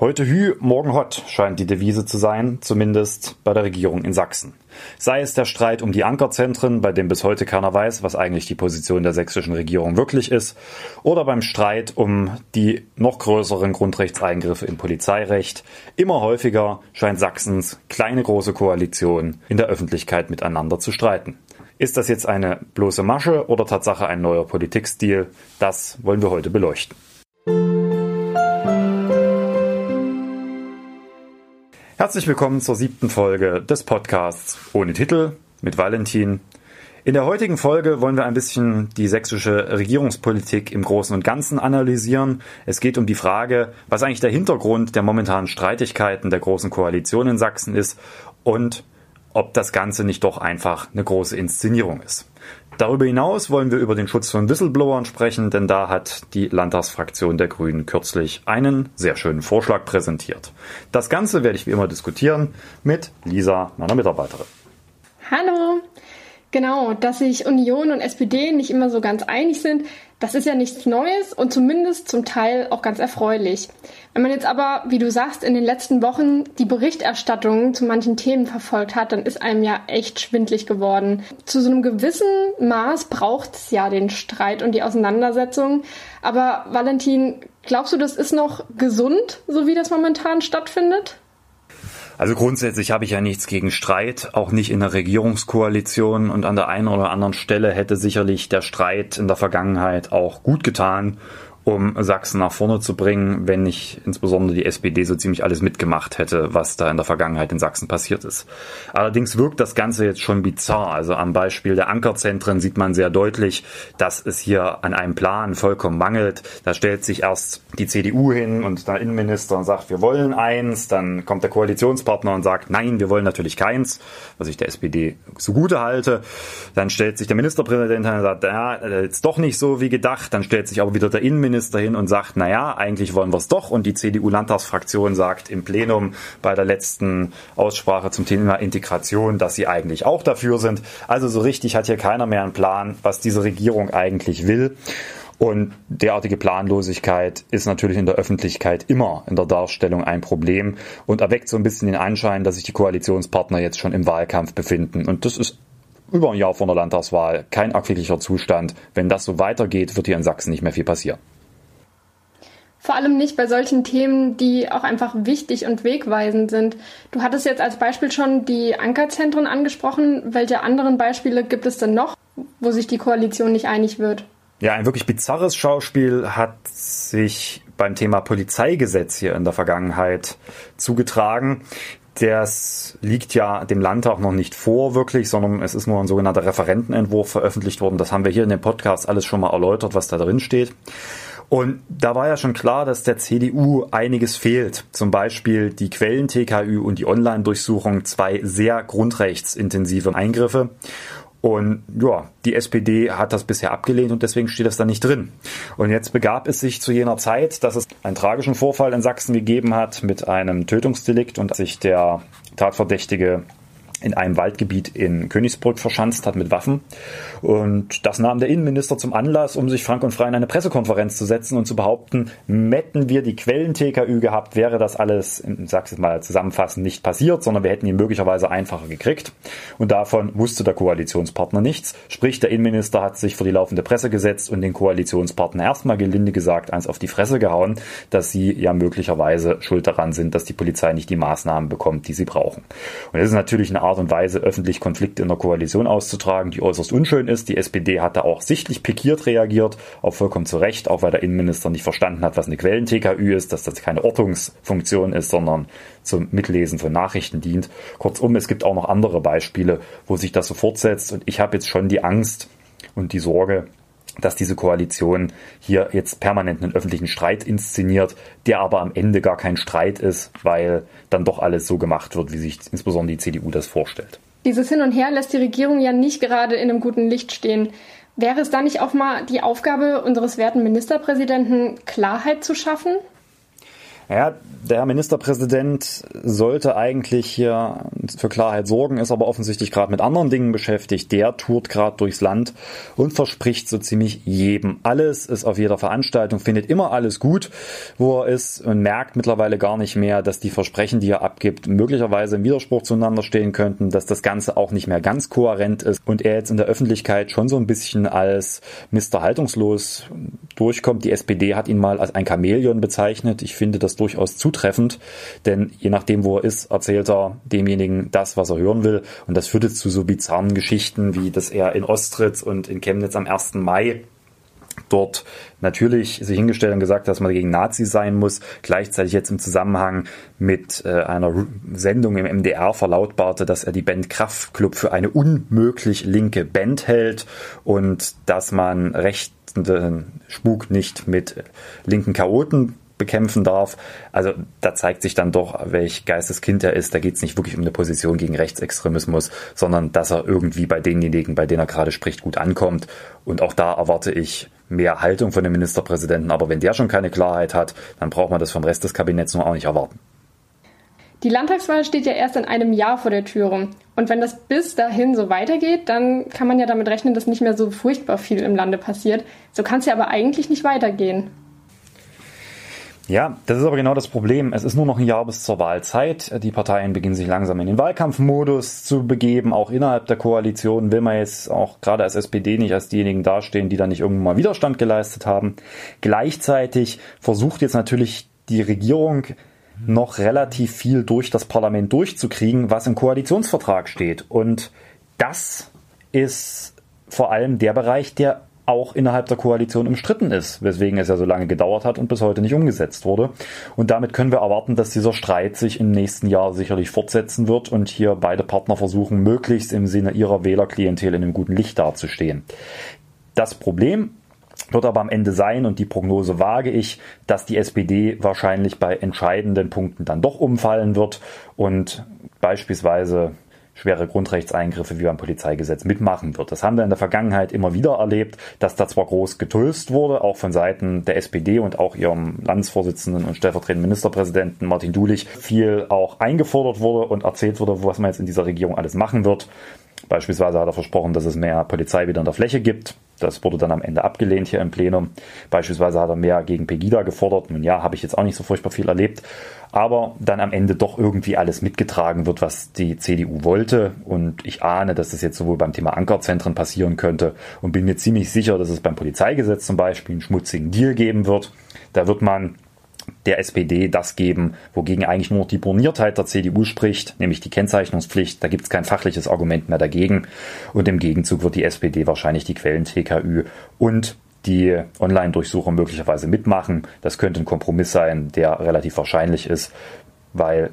Heute Hü, morgen Hott scheint die Devise zu sein, zumindest bei der Regierung in Sachsen. Sei es der Streit um die Ankerzentren, bei dem bis heute keiner weiß, was eigentlich die Position der sächsischen Regierung wirklich ist, oder beim Streit um die noch größeren Grundrechtseingriffe im Polizeirecht. Immer häufiger scheint Sachsens kleine große Koalition in der Öffentlichkeit miteinander zu streiten. Ist das jetzt eine bloße Masche oder Tatsache ein neuer Politikstil? Das wollen wir heute beleuchten. Herzlich willkommen zur siebten Folge des Podcasts ohne Titel mit Valentin. In der heutigen Folge wollen wir ein bisschen die sächsische Regierungspolitik im Großen und Ganzen analysieren. Es geht um die Frage, was eigentlich der Hintergrund der momentanen Streitigkeiten der Großen Koalition in Sachsen ist und ob das Ganze nicht doch einfach eine große Inszenierung ist. Darüber hinaus wollen wir über den Schutz von Whistleblowern sprechen, denn da hat die Landtagsfraktion der Grünen kürzlich einen sehr schönen Vorschlag präsentiert. Das Ganze werde ich wie immer diskutieren mit Lisa, meiner Mitarbeiterin. Hallo! Genau, dass sich Union und SPD nicht immer so ganz einig sind, das ist ja nichts Neues und zumindest zum Teil auch ganz erfreulich. Wenn man jetzt aber, wie du sagst, in den letzten Wochen die Berichterstattung zu manchen Themen verfolgt hat, dann ist einem ja echt schwindlig geworden. Zu so einem gewissen Maß braucht es ja den Streit und die Auseinandersetzung. Aber Valentin, glaubst du, das ist noch gesund, so wie das momentan stattfindet? Also grundsätzlich habe ich ja nichts gegen Streit, auch nicht in der Regierungskoalition. Und an der einen oder anderen Stelle hätte sicherlich der Streit in der Vergangenheit auch gut getan um Sachsen nach vorne zu bringen, wenn nicht insbesondere die SPD so ziemlich alles mitgemacht hätte, was da in der Vergangenheit in Sachsen passiert ist. Allerdings wirkt das Ganze jetzt schon bizarr. Also am Beispiel der Ankerzentren sieht man sehr deutlich, dass es hier an einem Plan vollkommen mangelt. Da stellt sich erst die CDU hin und der Innenminister und sagt, wir wollen eins. Dann kommt der Koalitionspartner und sagt, nein, wir wollen natürlich keins, was ich der SPD zugute halte. Dann stellt sich der Ministerpräsident hin und sagt, ja, jetzt doch nicht so wie gedacht. Dann stellt sich aber wieder der Innenminister Innenminister hin und sagt, naja, eigentlich wollen wir es doch. Und die CDU-Landtagsfraktion sagt im Plenum bei der letzten Aussprache zum Thema Integration, dass sie eigentlich auch dafür sind. Also so richtig hat hier keiner mehr einen Plan, was diese Regierung eigentlich will. Und derartige Planlosigkeit ist natürlich in der Öffentlichkeit immer in der Darstellung ein Problem und erweckt so ein bisschen den Anschein, dass sich die Koalitionspartner jetzt schon im Wahlkampf befinden. Und das ist über ein Jahr vor der Landtagswahl kein erquicklicher Zustand. Wenn das so weitergeht, wird hier in Sachsen nicht mehr viel passieren. Vor allem nicht bei solchen Themen, die auch einfach wichtig und wegweisend sind. Du hattest jetzt als Beispiel schon die Ankerzentren angesprochen. Welche anderen Beispiele gibt es denn noch, wo sich die Koalition nicht einig wird? Ja, ein wirklich bizarres Schauspiel hat sich beim Thema Polizeigesetz hier in der Vergangenheit zugetragen. Das liegt ja dem Landtag noch nicht vor, wirklich, sondern es ist nur ein sogenannter Referentenentwurf veröffentlicht worden. Das haben wir hier in dem Podcast alles schon mal erläutert, was da drin steht. Und da war ja schon klar, dass der CDU einiges fehlt. Zum Beispiel die Quellen-TKÜ und die Online-Durchsuchung, zwei sehr grundrechtsintensive Eingriffe. Und ja, die SPD hat das bisher abgelehnt und deswegen steht das da nicht drin. Und jetzt begab es sich zu jener Zeit, dass es einen tragischen Vorfall in Sachsen gegeben hat mit einem Tötungsdelikt und sich der Tatverdächtige in einem Waldgebiet in Königsburg verschanzt hat mit Waffen. Und das nahm der Innenminister zum Anlass, um sich frank und frei in eine Pressekonferenz zu setzen und zu behaupten, metten wir die Quellen-TKÜ gehabt, wäre das alles, ich sag's jetzt mal zusammenfassend, nicht passiert, sondern wir hätten ihn möglicherweise einfacher gekriegt. Und davon wusste der Koalitionspartner nichts. Sprich, der Innenminister hat sich vor die laufende Presse gesetzt und den Koalitionspartner erstmal gelinde gesagt eins auf die Fresse gehauen, dass sie ja möglicherweise schuld daran sind, dass die Polizei nicht die Maßnahmen bekommt, die sie brauchen. Und das ist natürlich eine Art und Weise, öffentlich Konflikte in der Koalition auszutragen, die äußerst unschön ist. Die SPD hat da auch sichtlich pikiert reagiert, auch vollkommen zu Recht, auch weil der Innenminister nicht verstanden hat, was eine Quellen-TKÜ ist, dass das keine Ortungsfunktion ist, sondern zum Mitlesen von Nachrichten dient. Kurzum, es gibt auch noch andere Beispiele, wo sich das so fortsetzt und ich habe jetzt schon die Angst und die Sorge, dass diese Koalition hier jetzt permanent einen öffentlichen Streit inszeniert, der aber am Ende gar kein Streit ist, weil dann doch alles so gemacht wird, wie sich insbesondere die CDU das vorstellt. Dieses Hin und Her lässt die Regierung ja nicht gerade in einem guten Licht stehen. Wäre es da nicht auch mal die Aufgabe unseres werten Ministerpräsidenten, Klarheit zu schaffen? Ja, der Ministerpräsident sollte eigentlich hier für Klarheit sorgen, ist aber offensichtlich gerade mit anderen Dingen beschäftigt. Der tourt gerade durchs Land und verspricht so ziemlich jedem alles, ist auf jeder Veranstaltung, findet immer alles gut, wo er ist und merkt mittlerweile gar nicht mehr, dass die Versprechen, die er abgibt, möglicherweise im Widerspruch zueinander stehen könnten, dass das Ganze auch nicht mehr ganz kohärent ist und er jetzt in der Öffentlichkeit schon so ein bisschen als Mr. Haltungslos durchkommt. Die SPD hat ihn mal als ein Chamäleon bezeichnet. Ich finde das durchaus zutreffend, denn je nachdem, wo er ist, erzählt er demjenigen das, was er hören will. Und das führt jetzt zu so bizarren Geschichten, wie dass er in Ostritz und in Chemnitz am 1. Mai dort natürlich sich hingestellt und gesagt, dass man gegen Nazis sein muss, gleichzeitig jetzt im Zusammenhang mit äh, einer Sendung im MDR verlautbarte, dass er die Band Kraftklub für eine unmöglich linke Band hält und dass man rechten Spuk nicht mit linken Chaoten bekämpfen darf. Also da zeigt sich dann doch, welch Geisteskind er ist. Da geht es nicht wirklich um eine Position gegen Rechtsextremismus, sondern dass er irgendwie bei denjenigen, bei denen er gerade spricht, gut ankommt. Und auch da erwarte ich mehr Haltung von dem Ministerpräsidenten. Aber wenn der schon keine Klarheit hat, dann braucht man das vom Rest des Kabinetts nur auch nicht erwarten. Die Landtagswahl steht ja erst in einem Jahr vor der Türe. Und wenn das bis dahin so weitergeht, dann kann man ja damit rechnen, dass nicht mehr so furchtbar viel im Lande passiert. So kann es ja aber eigentlich nicht weitergehen. Ja, das ist aber genau das Problem. Es ist nur noch ein Jahr bis zur Wahlzeit. Die Parteien beginnen sich langsam in den Wahlkampfmodus zu begeben. Auch innerhalb der Koalition will man jetzt auch gerade als SPD nicht als diejenigen dastehen, die da nicht irgendwann mal Widerstand geleistet haben. Gleichzeitig versucht jetzt natürlich die Regierung noch relativ viel durch das Parlament durchzukriegen, was im Koalitionsvertrag steht. Und das ist vor allem der Bereich, der auch innerhalb der Koalition umstritten ist, weswegen es ja so lange gedauert hat und bis heute nicht umgesetzt wurde. Und damit können wir erwarten, dass dieser Streit sich im nächsten Jahr sicherlich fortsetzen wird und hier beide Partner versuchen, möglichst im Sinne ihrer Wählerklientel in einem guten Licht dazustehen. Das Problem wird aber am Ende sein, und die Prognose wage ich, dass die SPD wahrscheinlich bei entscheidenden Punkten dann doch umfallen wird und beispielsweise schwere Grundrechtseingriffe wie beim Polizeigesetz mitmachen wird. Das haben wir in der Vergangenheit immer wieder erlebt, dass da zwar groß getöst wurde, auch von Seiten der SPD und auch ihrem Landesvorsitzenden und stellvertretenden Ministerpräsidenten Martin Dulich viel auch eingefordert wurde und erzählt wurde, was man jetzt in dieser Regierung alles machen wird. Beispielsweise hat er versprochen, dass es mehr Polizei wieder in der Fläche gibt. Das wurde dann am Ende abgelehnt hier im Plenum. Beispielsweise hat er mehr gegen Pegida gefordert. Nun ja, habe ich jetzt auch nicht so furchtbar viel erlebt. Aber dann am Ende doch irgendwie alles mitgetragen wird, was die CDU wollte. Und ich ahne, dass das jetzt sowohl beim Thema Ankerzentren passieren könnte und bin mir ziemlich sicher, dass es beim Polizeigesetz zum Beispiel einen schmutzigen Deal geben wird. Da wird man der SPD das geben, wogegen eigentlich nur die Borniertheit der CDU spricht, nämlich die Kennzeichnungspflicht. Da gibt es kein fachliches Argument mehr dagegen. Und im Gegenzug wird die SPD wahrscheinlich die Quellen TKÜ und die Online-Durchsucher möglicherweise mitmachen. Das könnte ein Kompromiss sein, der relativ wahrscheinlich ist, weil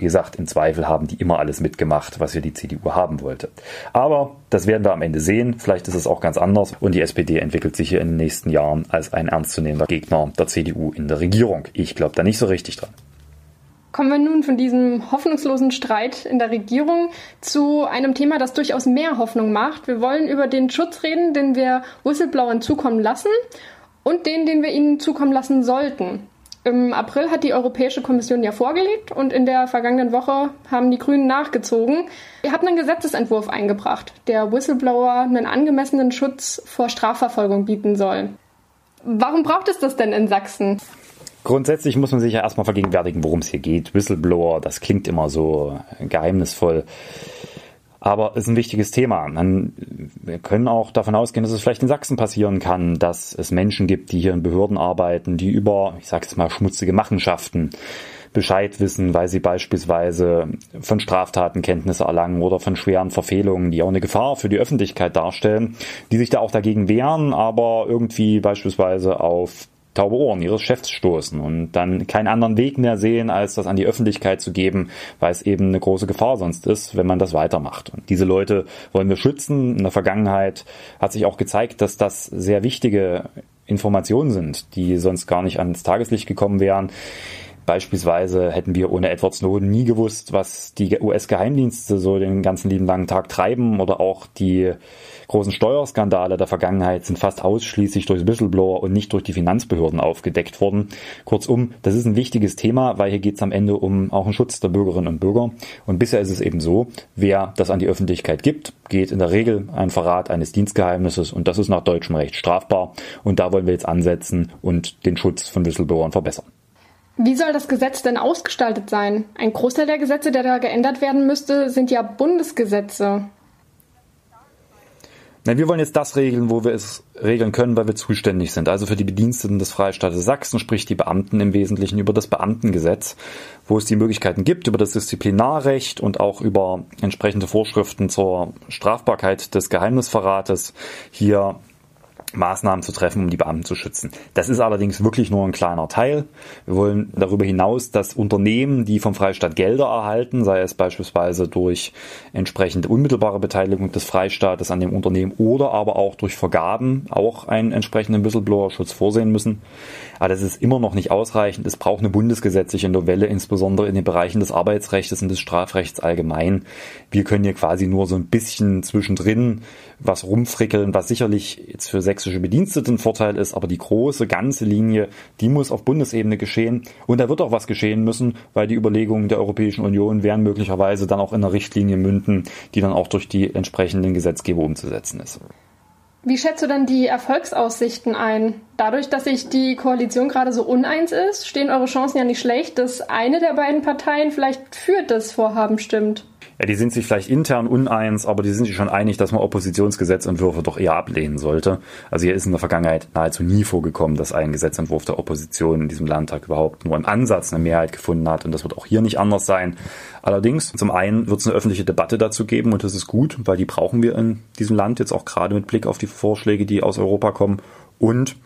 wie gesagt, im Zweifel haben die immer alles mitgemacht, was hier die CDU haben wollte. Aber das werden wir am Ende sehen. Vielleicht ist es auch ganz anders und die SPD entwickelt sich hier in den nächsten Jahren als ein ernstzunehmender Gegner der CDU in der Regierung. Ich glaube da nicht so richtig dran. Kommen wir nun von diesem hoffnungslosen Streit in der Regierung zu einem Thema, das durchaus mehr Hoffnung macht. Wir wollen über den Schutz reden, den wir Whistleblowern zukommen lassen und den, den wir ihnen zukommen lassen sollten. Im April hat die Europäische Kommission ja vorgelegt und in der vergangenen Woche haben die Grünen nachgezogen. Wir hatten einen Gesetzesentwurf eingebracht, der Whistleblower einen angemessenen Schutz vor Strafverfolgung bieten soll. Warum braucht es das denn in Sachsen? Grundsätzlich muss man sich ja erstmal vergegenwärtigen, worum es hier geht. Whistleblower, das klingt immer so geheimnisvoll. Aber es ist ein wichtiges Thema. Man, wir können auch davon ausgehen, dass es vielleicht in Sachsen passieren kann, dass es Menschen gibt, die hier in Behörden arbeiten, die über, ich sage es mal, schmutzige Machenschaften Bescheid wissen, weil sie beispielsweise von Straftaten Kenntnisse erlangen oder von schweren Verfehlungen, die auch eine Gefahr für die Öffentlichkeit darstellen, die sich da auch dagegen wehren, aber irgendwie beispielsweise auf taube Ohren ihres Chefs stoßen und dann keinen anderen Weg mehr sehen, als das an die Öffentlichkeit zu geben, weil es eben eine große Gefahr sonst ist, wenn man das weitermacht. Und diese Leute wollen wir schützen. In der Vergangenheit hat sich auch gezeigt, dass das sehr wichtige Informationen sind, die sonst gar nicht ans Tageslicht gekommen wären. Beispielsweise hätten wir ohne Edward Snowden nie gewusst, was die US-Geheimdienste so den ganzen lieben langen Tag treiben oder auch die großen Steuerskandale der Vergangenheit sind fast ausschließlich durch Whistleblower und nicht durch die Finanzbehörden aufgedeckt worden. Kurzum, das ist ein wichtiges Thema, weil hier geht es am Ende um auch einen Schutz der Bürgerinnen und Bürger. Und bisher ist es eben so, wer das an die Öffentlichkeit gibt, geht in der Regel ein Verrat eines Dienstgeheimnisses und das ist nach deutschem Recht strafbar. Und da wollen wir jetzt ansetzen und den Schutz von Whistleblowern verbessern. Wie soll das Gesetz denn ausgestaltet sein? Ein Großteil der Gesetze, der da geändert werden müsste, sind ja Bundesgesetze. Nein, wir wollen jetzt das regeln, wo wir es regeln können, weil wir zuständig sind. Also für die Bediensteten des Freistaates Sachsen, sprich die Beamten im Wesentlichen über das Beamtengesetz, wo es die Möglichkeiten gibt, über das Disziplinarrecht und auch über entsprechende Vorschriften zur Strafbarkeit des Geheimnisverrates hier Maßnahmen zu treffen, um die Beamten zu schützen. Das ist allerdings wirklich nur ein kleiner Teil. Wir wollen darüber hinaus, dass Unternehmen, die vom Freistaat Gelder erhalten, sei es beispielsweise durch entsprechende unmittelbare Beteiligung des Freistaates an dem Unternehmen oder aber auch durch Vergaben, auch einen entsprechenden Whistleblower-Schutz vorsehen müssen. Aber das ist immer noch nicht ausreichend. Es braucht eine bundesgesetzliche Novelle, insbesondere in den Bereichen des Arbeitsrechts und des Strafrechts allgemein. Wir können hier quasi nur so ein bisschen zwischendrin was rumfrickeln, was sicherlich jetzt für sächsische Bedienstete ein Vorteil ist, aber die große, ganze Linie, die muss auf Bundesebene geschehen. Und da wird auch was geschehen müssen, weil die Überlegungen der Europäischen Union werden möglicherweise dann auch in einer Richtlinie münden, die dann auch durch die entsprechenden Gesetzgeber umzusetzen ist. Wie schätzt du dann die Erfolgsaussichten ein? Dadurch, dass sich die Koalition gerade so uneins ist, stehen eure Chancen ja nicht schlecht, dass eine der beiden Parteien vielleicht für das Vorhaben stimmt die sind sich vielleicht intern uneins, aber die sind sich schon einig, dass man Oppositionsgesetzentwürfe doch eher ablehnen sollte. Also hier ist in der Vergangenheit nahezu nie vorgekommen, dass ein Gesetzentwurf der Opposition in diesem Landtag überhaupt nur im Ansatz eine Mehrheit gefunden hat und das wird auch hier nicht anders sein. Allerdings, zum einen wird es eine öffentliche Debatte dazu geben und das ist gut, weil die brauchen wir in diesem Land jetzt auch gerade mit Blick auf die Vorschläge, die aus Europa kommen und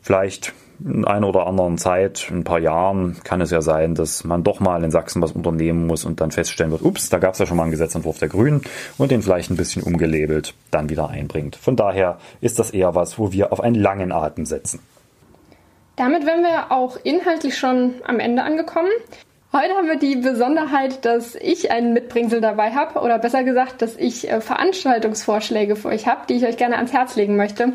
vielleicht in einer oder anderen Zeit, ein paar Jahren, kann es ja sein, dass man doch mal in Sachsen was unternehmen muss und dann feststellen wird, ups, da gab es ja schon mal einen Gesetzentwurf der Grünen und den vielleicht ein bisschen umgelabelt dann wieder einbringt. Von daher ist das eher was, wo wir auf einen langen Atem setzen. Damit wären wir auch inhaltlich schon am Ende angekommen. Heute haben wir die Besonderheit, dass ich einen Mitbringsel dabei habe oder besser gesagt, dass ich äh, Veranstaltungsvorschläge für euch habe, die ich euch gerne ans Herz legen möchte.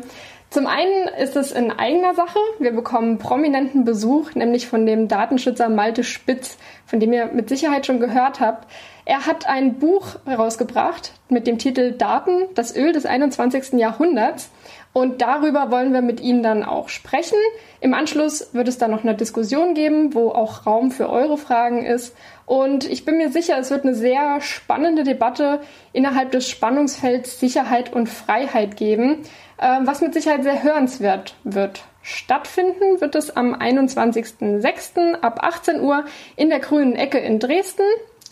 Zum einen ist es in eigener Sache. Wir bekommen prominenten Besuch, nämlich von dem Datenschützer Malte Spitz, von dem ihr mit Sicherheit schon gehört habt. Er hat ein Buch herausgebracht mit dem Titel Daten, das Öl des 21. Jahrhunderts. Und darüber wollen wir mit Ihnen dann auch sprechen. Im Anschluss wird es dann noch eine Diskussion geben, wo auch Raum für eure Fragen ist. Und ich bin mir sicher, es wird eine sehr spannende Debatte innerhalb des Spannungsfelds Sicherheit und Freiheit geben. Ähm, was mit Sicherheit sehr hörenswert wird. Stattfinden wird es am 21.06. ab 18 Uhr in der Grünen Ecke in Dresden.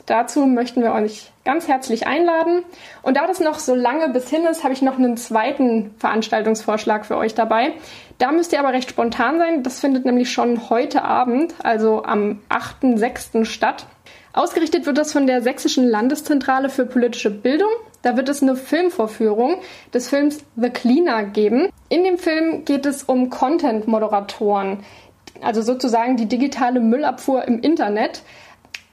Dazu möchten wir euch ganz herzlich einladen. Und da das noch so lange bis hin ist, habe ich noch einen zweiten Veranstaltungsvorschlag für euch dabei. Da müsst ihr aber recht spontan sein. Das findet nämlich schon heute Abend, also am 8.06. statt. Ausgerichtet wird das von der Sächsischen Landeszentrale für politische Bildung. Da wird es eine Filmvorführung des Films The Cleaner geben. In dem Film geht es um Content-Moderatoren, also sozusagen die digitale Müllabfuhr im Internet.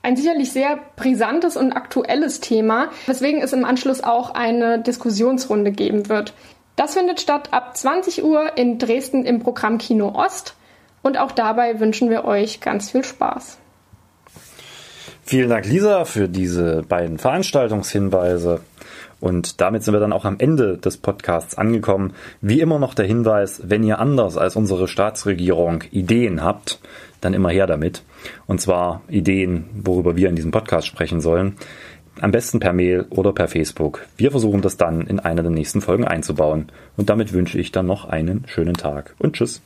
Ein sicherlich sehr brisantes und aktuelles Thema, weswegen es im Anschluss auch eine Diskussionsrunde geben wird. Das findet statt ab 20 Uhr in Dresden im Programm Kino Ost und auch dabei wünschen wir euch ganz viel Spaß. Vielen Dank, Lisa, für diese beiden Veranstaltungshinweise. Und damit sind wir dann auch am Ende des Podcasts angekommen. Wie immer noch der Hinweis, wenn ihr anders als unsere Staatsregierung Ideen habt, dann immer her damit. Und zwar Ideen, worüber wir in diesem Podcast sprechen sollen. Am besten per Mail oder per Facebook. Wir versuchen das dann in einer der nächsten Folgen einzubauen. Und damit wünsche ich dann noch einen schönen Tag und tschüss.